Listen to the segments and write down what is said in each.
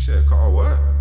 said call what?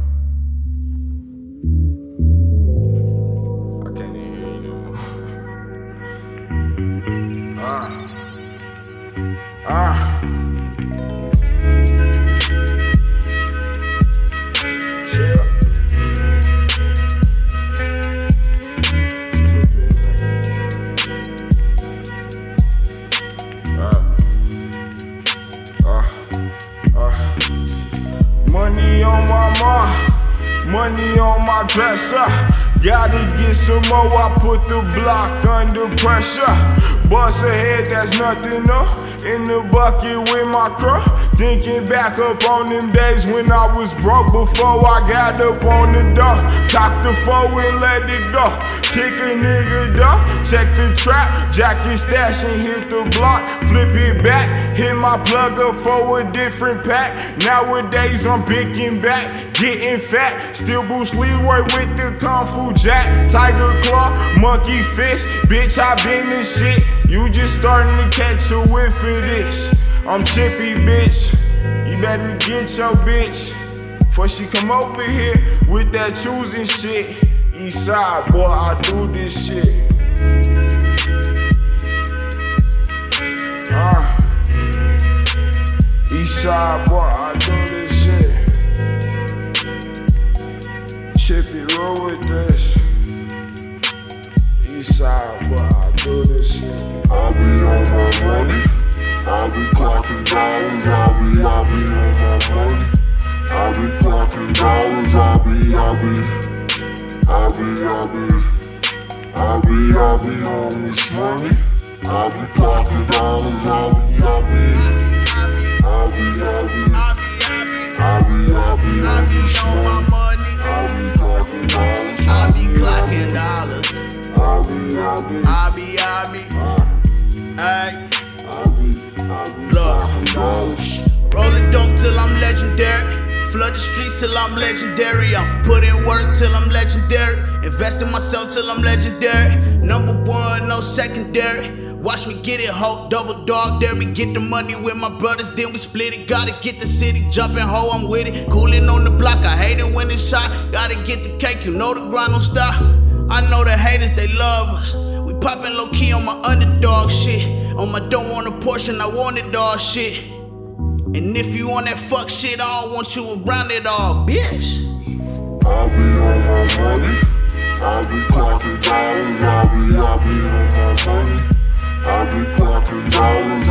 Money on my dresser. Gotta get some more, I put the block under pressure. Bust ahead, that's nothing no. In the bucket with my crew. Thinking back up on them days when I was broke before I got up on the door. Cock the four and let it go. Kick a nigga door, check the trap, jack his stash and hit the block. Flip it back, hit my plug up for a different pack. Nowadays I'm picking back, getting fat. Still Bruce Leroy with the Kung Fu Jack. Tiger Claw, Monkey Fist. Bitch, I been this shit. You just starting to catch a whiff of this. I'm chippy, bitch. You better get your bitch. Before she come over here with that choosing shit. East side, boy, I do this shit. Ah. East side, boy, I do Chippy, roll with this. East side, boy, I do this. I be on my money. I be clocking dollars. I be, I be on my money. I be clocking dollars. I be, I be, I be, I be, I be, I be on this money. I be clocking dollars. I be, I be, I be, I be, I be, I be be on my money. I be, I be. Ay, Look. rolling dope till I'm legendary. Flood the streets till I'm legendary. I'm putting work till I'm legendary. Invest in myself till I'm legendary. Number one, no secondary. Watch me get it, ho, double dog, dare me get the money with my brothers, then we split it. Gotta get the city jumping, ho, I'm with it. Cooling on the block, I hate it when it's shot. Gotta get the cake, you know the grind don't stop. I know the haters, they love us. We popping low key on my underdog shit. On my don't want a portion, I want it all shit. And if you on that fuck shit, I don't want you around it all, bitch. I be on my money. I be clocking dollars. I be, I be on my money. I be clocking dollars.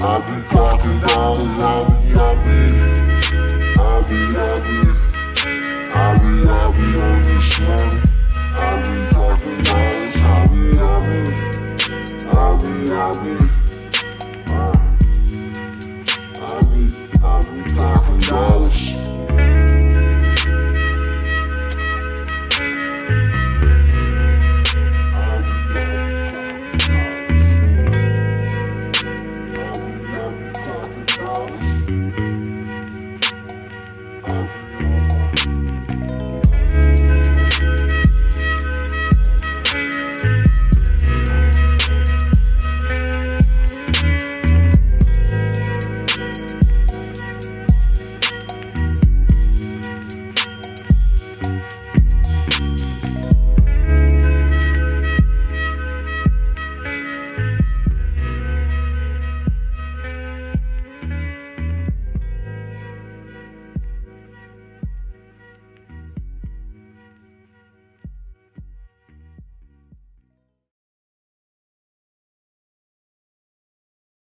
I be talking down, I be, I be, I be, I be, I be, I be on this money. I'll be talking dollars, I be, I be, I be, I be.